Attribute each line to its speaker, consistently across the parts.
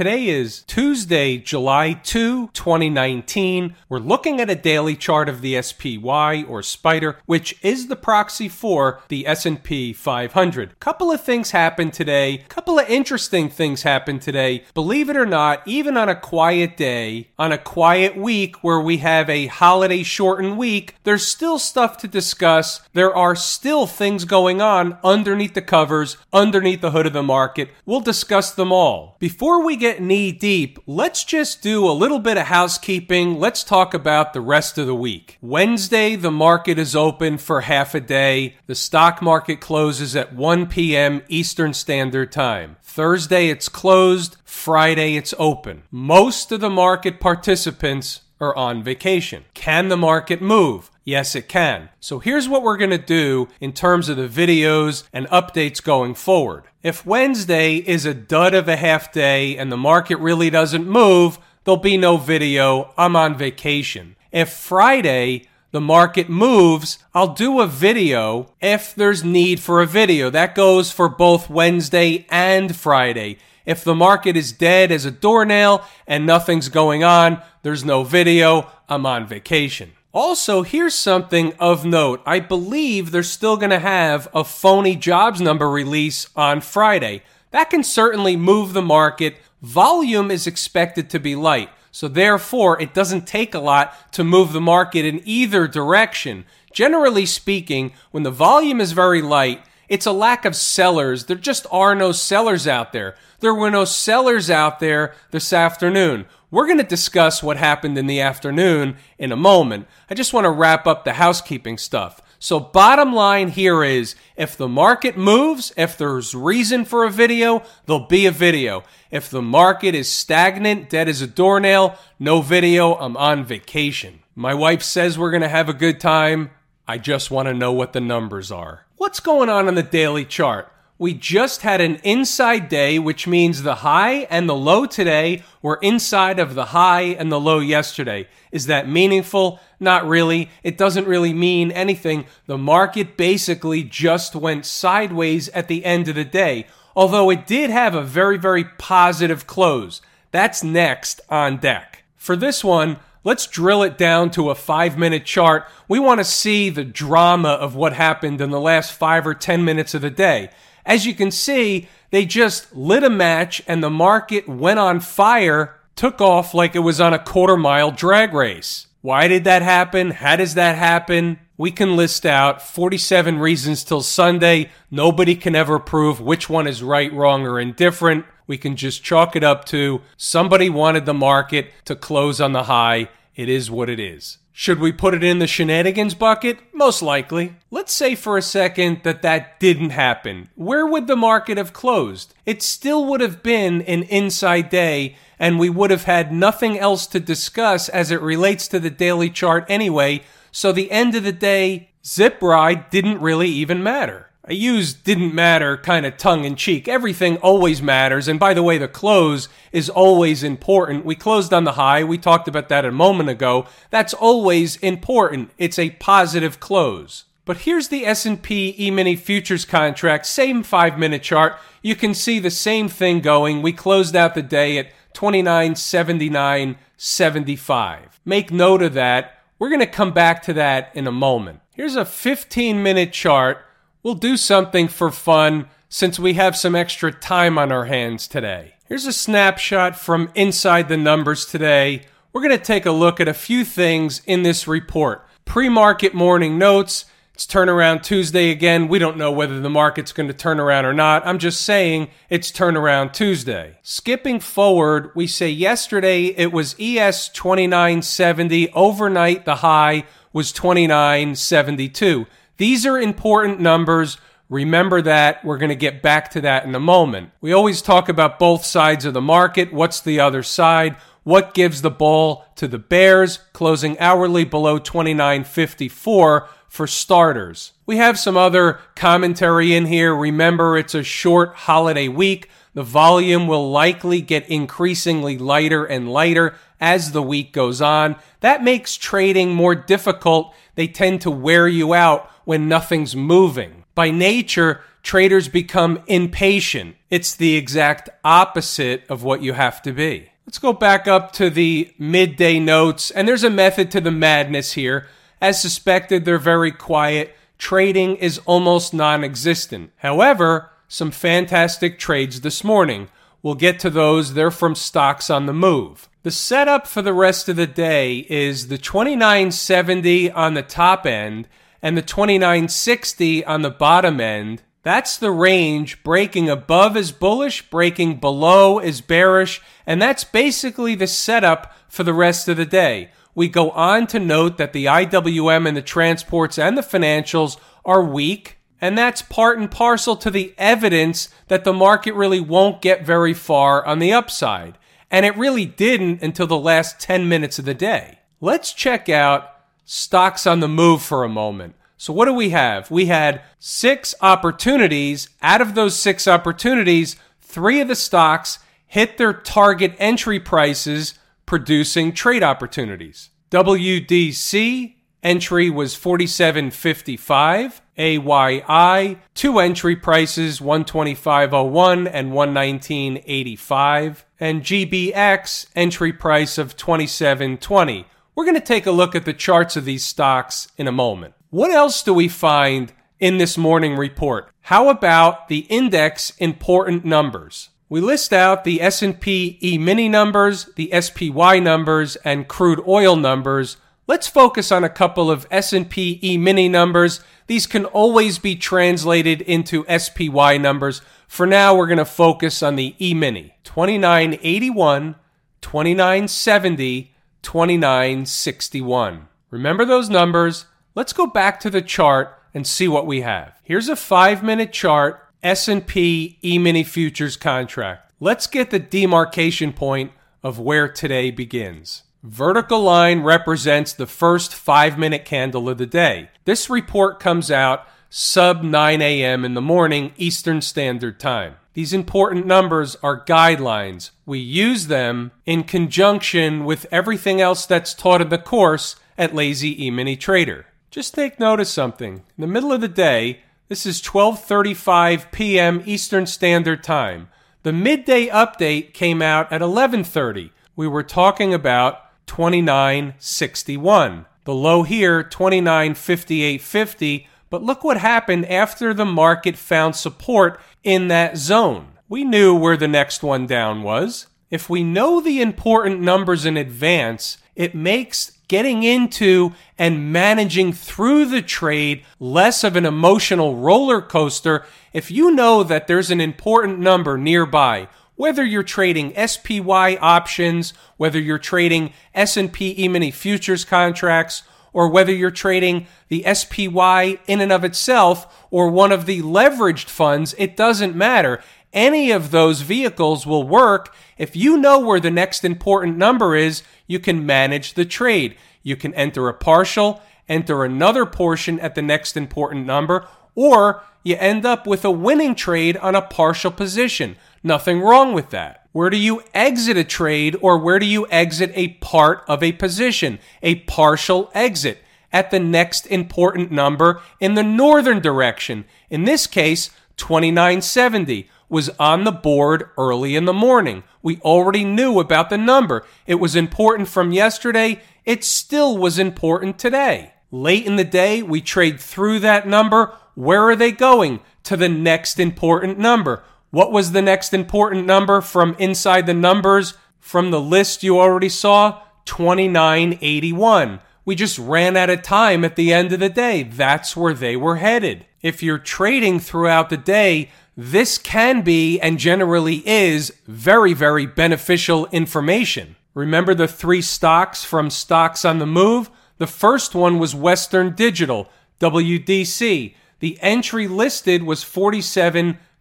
Speaker 1: Today is Tuesday, July 2, 2019. We're looking at a daily chart of the SPY or Spider, which is the proxy for the S&P 500. Couple of things happened today. Couple of interesting things happened today. Believe it or not, even on a quiet day, on a quiet week where we have a holiday shortened week, there's still stuff to discuss. There are still things going on underneath the covers, underneath the hood of the market. We'll discuss them all. Before we get get knee deep, let's just do a little bit of housekeeping. Let's talk about the rest of the week. Wednesday, the market is open for half a day. The stock market closes at 1 p.m. Eastern Standard Time. Thursday, it's closed. Friday, it's open. Most of the market participants are on vacation. Can the market move? Yes, it can. So here's what we're going to do in terms of the videos and updates going forward. If Wednesday is a dud of a half day and the market really doesn't move, there'll be no video. I'm on vacation. If Friday the market moves, I'll do a video if there's need for a video. That goes for both Wednesday and Friday. If the market is dead as a doornail and nothing's going on, there's no video, I'm on vacation. Also, here's something of note. I believe they're still going to have a phony jobs number release on Friday. That can certainly move the market. Volume is expected to be light. So therefore, it doesn't take a lot to move the market in either direction. Generally speaking, when the volume is very light, it's a lack of sellers. There just are no sellers out there. There were no sellers out there this afternoon. We're going to discuss what happened in the afternoon in a moment. I just want to wrap up the housekeeping stuff. So, bottom line here is if the market moves, if there's reason for a video, there'll be a video. If the market is stagnant, dead as a doornail, no video, I'm on vacation. My wife says we're going to have a good time. I just want to know what the numbers are. What's going on on the daily chart? We just had an inside day, which means the high and the low today were inside of the high and the low yesterday. Is that meaningful? Not really. It doesn't really mean anything. The market basically just went sideways at the end of the day, although it did have a very, very positive close. That's next on deck. For this one, Let's drill it down to a five minute chart. We want to see the drama of what happened in the last five or 10 minutes of the day. As you can see, they just lit a match and the market went on fire, took off like it was on a quarter mile drag race. Why did that happen? How does that happen? We can list out 47 reasons till Sunday. Nobody can ever prove which one is right, wrong, or indifferent. We can just chalk it up to somebody wanted the market to close on the high. It is what it is. Should we put it in the shenanigans bucket? Most likely. Let's say for a second that that didn't happen. Where would the market have closed? It still would have been an inside day, and we would have had nothing else to discuss as it relates to the daily chart anyway, so the end of the day, zip ride didn't really even matter. I used didn't matter kind of tongue in cheek. Everything always matters. And by the way, the close is always important. We closed on the high. We talked about that a moment ago. That's always important. It's a positive close. But here's the S&P E-mini futures contract, same 5-minute chart. You can see the same thing going. We closed out the day at 29.79.75. Make note of that. We're going to come back to that in a moment. Here's a 15-minute chart We'll do something for fun since we have some extra time on our hands today. Here's a snapshot from inside the numbers today. We're going to take a look at a few things in this report. Pre market morning notes. It's turnaround Tuesday again. We don't know whether the market's going to turn around or not. I'm just saying it's turnaround Tuesday. Skipping forward, we say yesterday it was ES 2970. Overnight, the high was 2972. These are important numbers. Remember that. We're going to get back to that in a moment. We always talk about both sides of the market. What's the other side? What gives the ball to the Bears, closing hourly below 29.54 for starters? We have some other commentary in here. Remember, it's a short holiday week. The volume will likely get increasingly lighter and lighter as the week goes on. That makes trading more difficult. They tend to wear you out when nothing's moving. By nature, traders become impatient. It's the exact opposite of what you have to be. Let's go back up to the midday notes, and there's a method to the madness here. As suspected, they're very quiet. Trading is almost non existent. However, some fantastic trades this morning. We'll get to those. They're from stocks on the move. The setup for the rest of the day is the 2970 on the top end and the 2960 on the bottom end. That's the range. Breaking above is bullish, breaking below is bearish, and that's basically the setup for the rest of the day. We go on to note that the IWM and the transports and the financials are weak, and that's part and parcel to the evidence that the market really won't get very far on the upside. And it really didn't until the last 10 minutes of the day. Let's check out stocks on the move for a moment. So, what do we have? We had six opportunities. Out of those six opportunities, three of the stocks hit their target entry prices, producing trade opportunities. WDC entry was 47.55. AYI, two entry prices 125.01 and 119.85. And GBX, entry price of 27.20. We're going to take a look at the charts of these stocks in a moment. What else do we find in this morning report? How about the index important numbers? We list out the S&P E-mini numbers, the SPY numbers, and crude oil numbers. Let's focus on a couple of S&P E-mini numbers. These can always be translated into SPY numbers. For now, we're going to focus on the E-mini. 2981, 2970, 2961. Remember those numbers. Let's go back to the chart and see what we have. Here's a 5-minute chart S&P E-mini futures contract. Let's get the demarcation point of where today begins. Vertical line represents the first 5-minute candle of the day. This report comes out sub 9 a.m. in the morning Eastern Standard Time. These important numbers are guidelines. We use them in conjunction with everything else that's taught in the course at Lazy E-mini Trader. Just take note of something. In the middle of the day, this is 12:35 p.m. Eastern Standard Time. The midday update came out at 11:30. We were talking about 2961. The low here 2958.50, but look what happened after the market found support in that zone. We knew where the next one down was. If we know the important numbers in advance, it makes getting into and managing through the trade less of an emotional roller coaster if you know that there's an important number nearby whether you're trading SPY options whether you're trading S&P E-mini futures contracts or whether you're trading the SPY in and of itself or one of the leveraged funds it doesn't matter any of those vehicles will work. If you know where the next important number is, you can manage the trade. You can enter a partial, enter another portion at the next important number, or you end up with a winning trade on a partial position. Nothing wrong with that. Where do you exit a trade or where do you exit a part of a position? A partial exit at the next important number in the northern direction. In this case, 2970 was on the board early in the morning. We already knew about the number. It was important from yesterday. It still was important today. Late in the day, we trade through that number. Where are they going? To the next important number. What was the next important number from inside the numbers from the list you already saw? 2981. We just ran out of time at the end of the day. That's where they were headed. If you're trading throughout the day, this can be and generally is very, very beneficial information. Remember the three stocks from Stocks on the Move? The first one was Western Digital, WDC. The entry listed was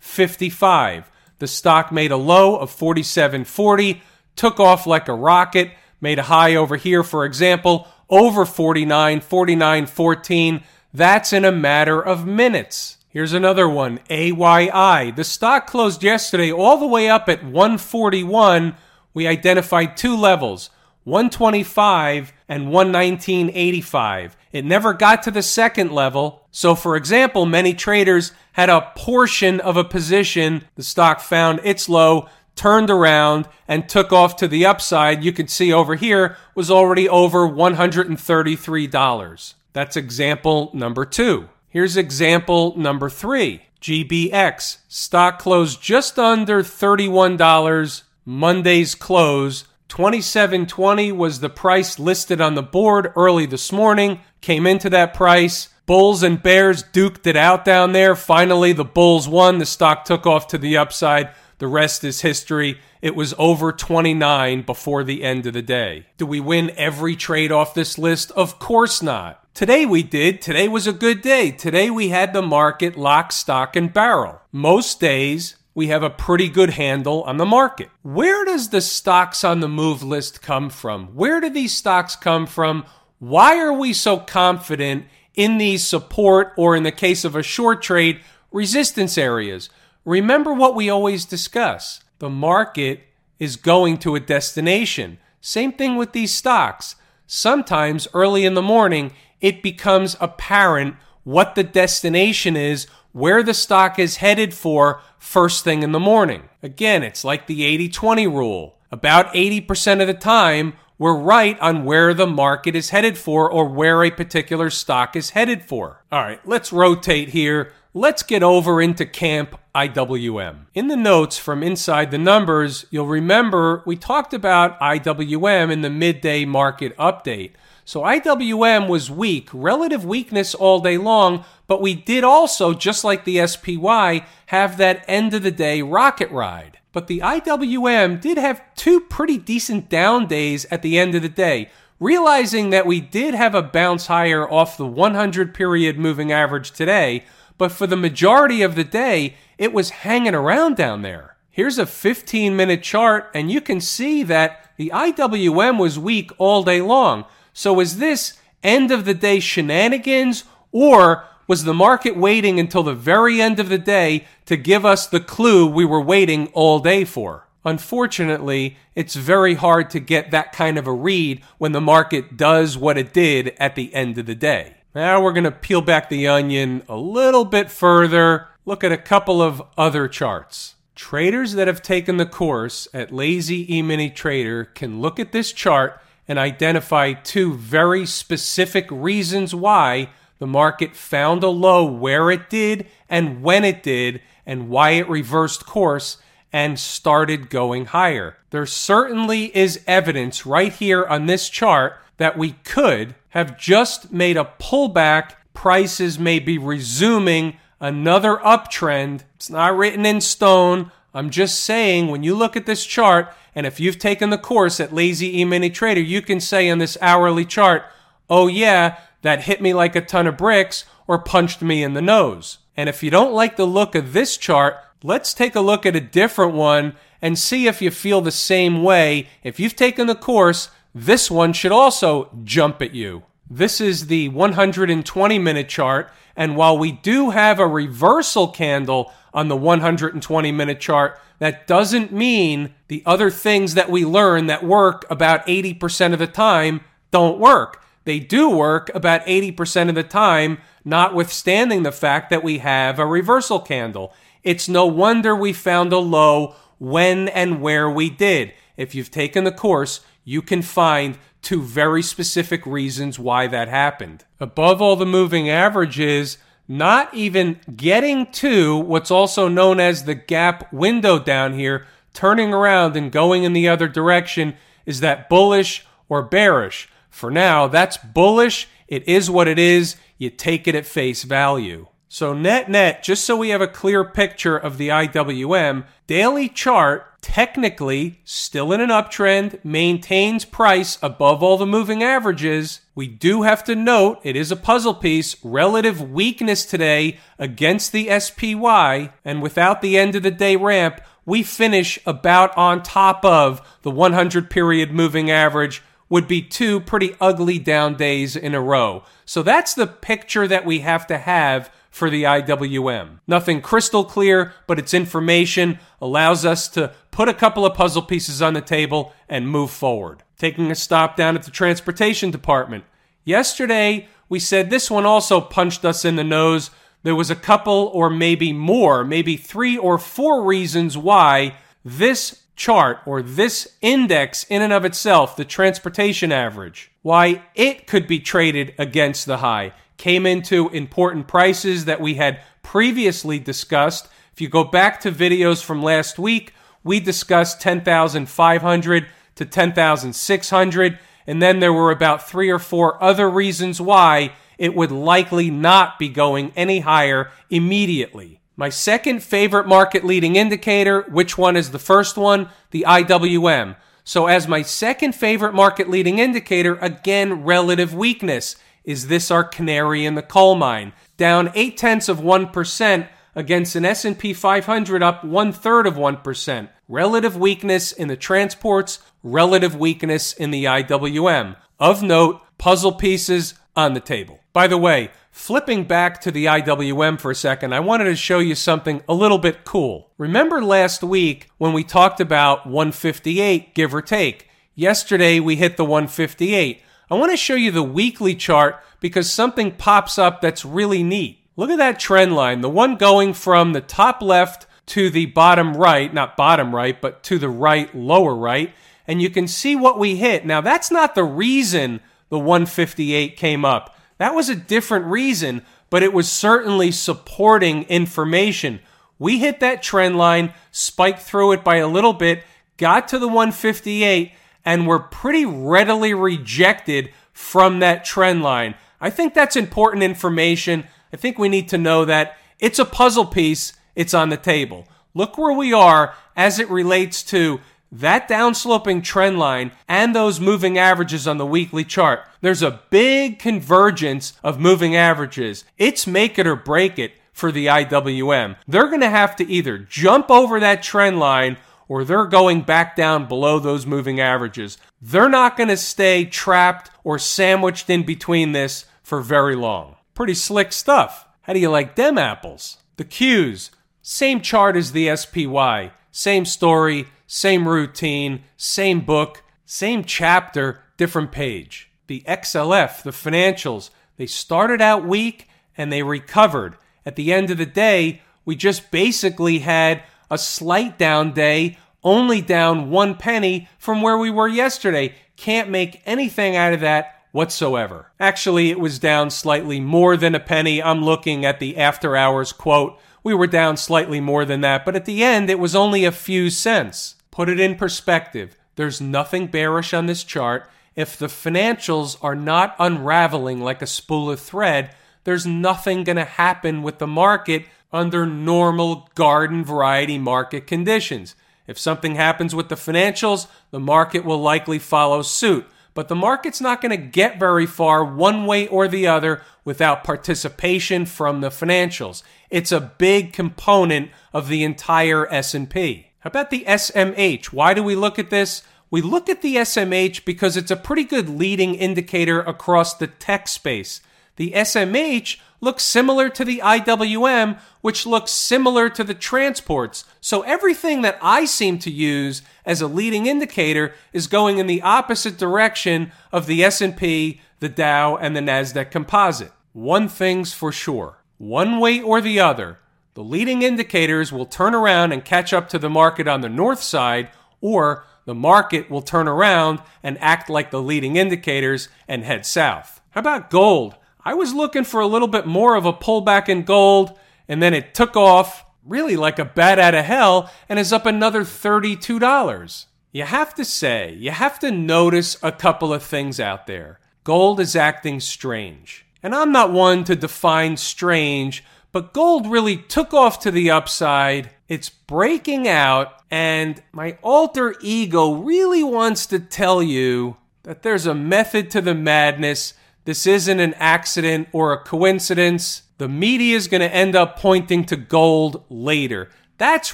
Speaker 1: 47.55. The stock made a low of 47.40, took off like a rocket, made a high over here, for example, over 49, 49.14. That's in a matter of minutes. Here's another one, AYI. The stock closed yesterday all the way up at 141. We identified two levels, 125 and 119.85. It never got to the second level. So, for example, many traders had a portion of a position. The stock found its low, turned around, and took off to the upside. You can see over here was already over $133. That's example number two. Here's example number three. GBX stock closed just under $31. Monday's close 2720 was the price listed on the board early this morning. Came into that price. Bulls and Bears duked it out down there. Finally, the Bulls won. The stock took off to the upside. The rest is history. It was over 29 before the end of the day. Do we win every trade off this list? Of course not. Today we did. Today was a good day. Today we had the market lock, stock, and barrel. Most days, we have a pretty good handle on the market. Where does the stocks on the move list come from? Where do these stocks come from? Why are we so confident in these support or, in the case of a short trade, resistance areas? Remember what we always discuss the market is going to a destination. Same thing with these stocks. Sometimes early in the morning, it becomes apparent what the destination is, where the stock is headed for first thing in the morning. Again, it's like the 80 20 rule. About 80% of the time, we're right on where the market is headed for or where a particular stock is headed for. All right, let's rotate here. Let's get over into camp IWM. In the notes from inside the numbers, you'll remember we talked about IWM in the midday market update. So IWM was weak, relative weakness all day long, but we did also, just like the SPY, have that end of the day rocket ride. But the IWM did have two pretty decent down days at the end of the day. Realizing that we did have a bounce higher off the 100 period moving average today, but for the majority of the day, it was hanging around down there. Here's a 15 minute chart, and you can see that the IWM was weak all day long. So is this end of the day shenanigans or was the market waiting until the very end of the day to give us the clue we were waiting all day for? Unfortunately, it's very hard to get that kind of a read when the market does what it did at the end of the day. Now we're going to peel back the onion a little bit further, look at a couple of other charts. Traders that have taken the course at Lazy E Mini Trader can look at this chart and identify two very specific reasons why the market found a low where it did and when it did, and why it reversed course and started going higher. There certainly is evidence right here on this chart that we could have just made a pullback. Prices may be resuming another uptrend. It's not written in stone. I'm just saying, when you look at this chart, and if you've taken the course at Lazy E Mini Trader, you can say on this hourly chart, oh yeah, that hit me like a ton of bricks or punched me in the nose. And if you don't like the look of this chart, let's take a look at a different one and see if you feel the same way. If you've taken the course, this one should also jump at you. This is the 120 minute chart. And while we do have a reversal candle on the 120 minute chart, that doesn't mean the other things that we learn that work about 80% of the time don't work. They do work about 80% of the time, notwithstanding the fact that we have a reversal candle. It's no wonder we found a low when and where we did. If you've taken the course, you can find two very specific reasons why that happened. Above all the moving averages, not even getting to what's also known as the gap window down here, turning around and going in the other direction, is that bullish or bearish? For now, that's bullish. It is what it is. You take it at face value. So, net net, just so we have a clear picture of the IWM, daily chart technically still in an uptrend, maintains price above all the moving averages. We do have to note it is a puzzle piece, relative weakness today against the SPY, and without the end of the day ramp, we finish about on top of the 100 period moving average would be two pretty ugly down days in a row. So that's the picture that we have to have for the IWM. Nothing crystal clear, but its information allows us to put a couple of puzzle pieces on the table and move forward. Taking a stop down at the transportation department. Yesterday, we said this one also punched us in the nose. There was a couple or maybe more, maybe three or four reasons why this chart or this index in and of itself, the transportation average, why it could be traded against the high, came into important prices that we had previously discussed. If you go back to videos from last week, we discussed 10,500 to 10,600, and then there were about three or four other reasons why it would likely not be going any higher immediately. My second favorite market leading indicator, which one is the first one? The IWM. So, as my second favorite market leading indicator, again, relative weakness. Is this our canary in the coal mine? Down eight tenths of 1% against an S&P 500 up one third of 1%. Relative weakness in the transports, relative weakness in the IWM. Of note, puzzle pieces on the table. By the way, Flipping back to the IWM for a second, I wanted to show you something a little bit cool. Remember last week when we talked about 158, give or take? Yesterday we hit the 158. I want to show you the weekly chart because something pops up that's really neat. Look at that trend line, the one going from the top left to the bottom right, not bottom right, but to the right, lower right, and you can see what we hit. Now, that's not the reason the 158 came up. That was a different reason, but it was certainly supporting information. We hit that trend line, spiked through it by a little bit, got to the 158, and were pretty readily rejected from that trend line. I think that's important information. I think we need to know that it's a puzzle piece, it's on the table. Look where we are as it relates to that downsloping trend line and those moving averages on the weekly chart, there's a big convergence of moving averages. It's make it or break it for the IWM. They're going to have to either jump over that trend line or they're going back down below those moving averages. They're not going to stay trapped or sandwiched in between this for very long. Pretty slick stuff. How do you like them apples? The Qs, same chart as the SPY, same story same routine, same book, same chapter, different page. The XLF, the financials, they started out weak and they recovered. At the end of the day, we just basically had a slight down day, only down one penny from where we were yesterday. Can't make anything out of that whatsoever. Actually, it was down slightly more than a penny. I'm looking at the after hours quote. We were down slightly more than that, but at the end, it was only a few cents. Put it in perspective. There's nothing bearish on this chart. If the financials are not unraveling like a spool of thread, there's nothing going to happen with the market under normal garden variety market conditions. If something happens with the financials, the market will likely follow suit. But the market's not going to get very far one way or the other without participation from the financials. It's a big component of the entire S&P. How about the SMH? Why do we look at this? We look at the SMH because it's a pretty good leading indicator across the tech space. The SMH looks similar to the IWM, which looks similar to the transports. So everything that I seem to use as a leading indicator is going in the opposite direction of the S&P, the Dow, and the Nasdaq Composite. One thing's for sure. One way or the other, the leading indicators will turn around and catch up to the market on the north side, or the market will turn around and act like the leading indicators and head south. How about gold? I was looking for a little bit more of a pullback in gold, and then it took off really like a bat out of hell and is up another $32. You have to say, you have to notice a couple of things out there. Gold is acting strange. And I'm not one to define strange but gold really took off to the upside. It's breaking out, and my alter ego really wants to tell you that there's a method to the madness. This isn't an accident or a coincidence. The media is going to end up pointing to gold later. That's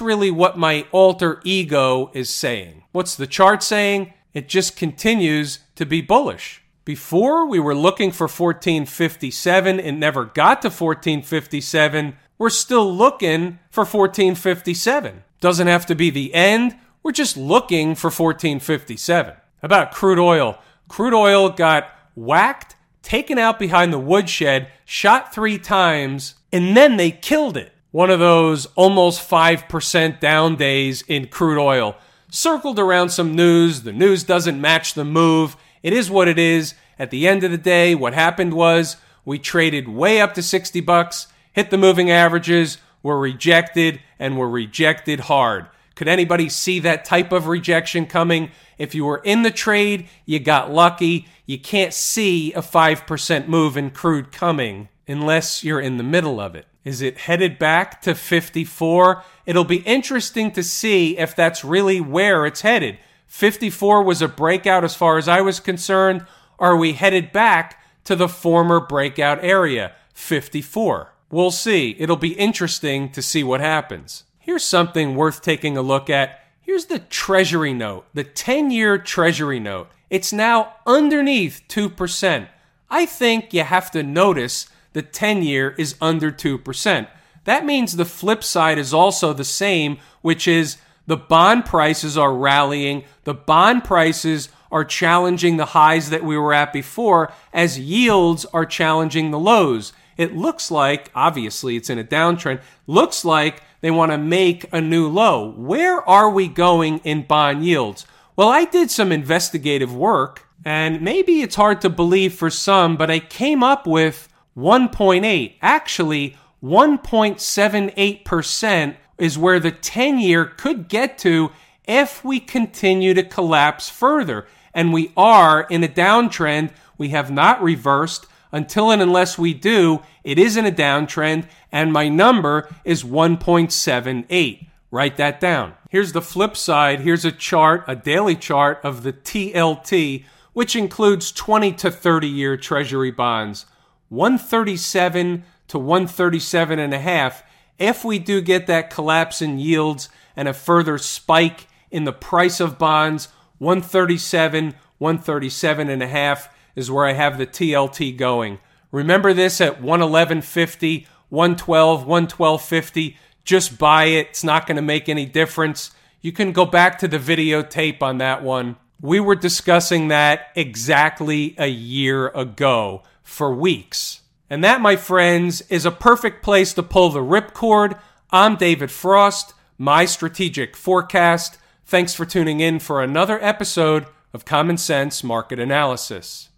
Speaker 1: really what my alter ego is saying. What's the chart saying? It just continues to be bullish. Before we were looking for 1457, it never got to 1457. We're still looking for 1457. Doesn't have to be the end. We're just looking for 1457. About crude oil. Crude oil got whacked, taken out behind the woodshed, shot three times, and then they killed it. One of those almost 5% down days in crude oil. Circled around some news. The news doesn't match the move. It is what it is. At the end of the day, what happened was we traded way up to 60 bucks, hit the moving averages, were rejected, and were rejected hard. Could anybody see that type of rejection coming? If you were in the trade, you got lucky. You can't see a 5% move in crude coming unless you're in the middle of it. Is it headed back to 54? It'll be interesting to see if that's really where it's headed. 54 was a breakout as far as I was concerned. Are we headed back to the former breakout area, 54? We'll see. It'll be interesting to see what happens. Here's something worth taking a look at. Here's the Treasury note, the 10 year Treasury note. It's now underneath 2%. I think you have to notice the 10 year is under 2%. That means the flip side is also the same, which is the bond prices are rallying. The bond prices are challenging the highs that we were at before as yields are challenging the lows. It looks like, obviously, it's in a downtrend, looks like they want to make a new low. Where are we going in bond yields? Well, I did some investigative work, and maybe it's hard to believe for some, but I came up with 1.8. Actually, 1.78% is where the 10 year could get to if we continue to collapse further. And we are in a downtrend. We have not reversed. Until and unless we do, it is in a downtrend, and my number is 1.78. Write that down. Here's the flip side. Here's a chart, a daily chart of the TLT, which includes 20 to 30 year treasury bonds. 137 to 137 and a half. If we do get that collapse in yields and a further spike in the price of bonds, 137, 137 and a half is where I have the TLT going. Remember this at 111.50, 112, 112.50. Just buy it. It's not going to make any difference. You can go back to the videotape on that one. We were discussing that exactly a year ago for weeks. And that, my friends, is a perfect place to pull the ripcord. I'm David Frost, my strategic forecast. Thanks for tuning in for another episode of Common Sense Market Analysis.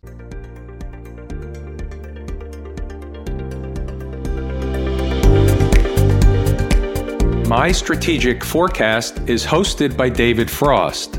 Speaker 1: My Strategic Forecast is hosted by David Frost.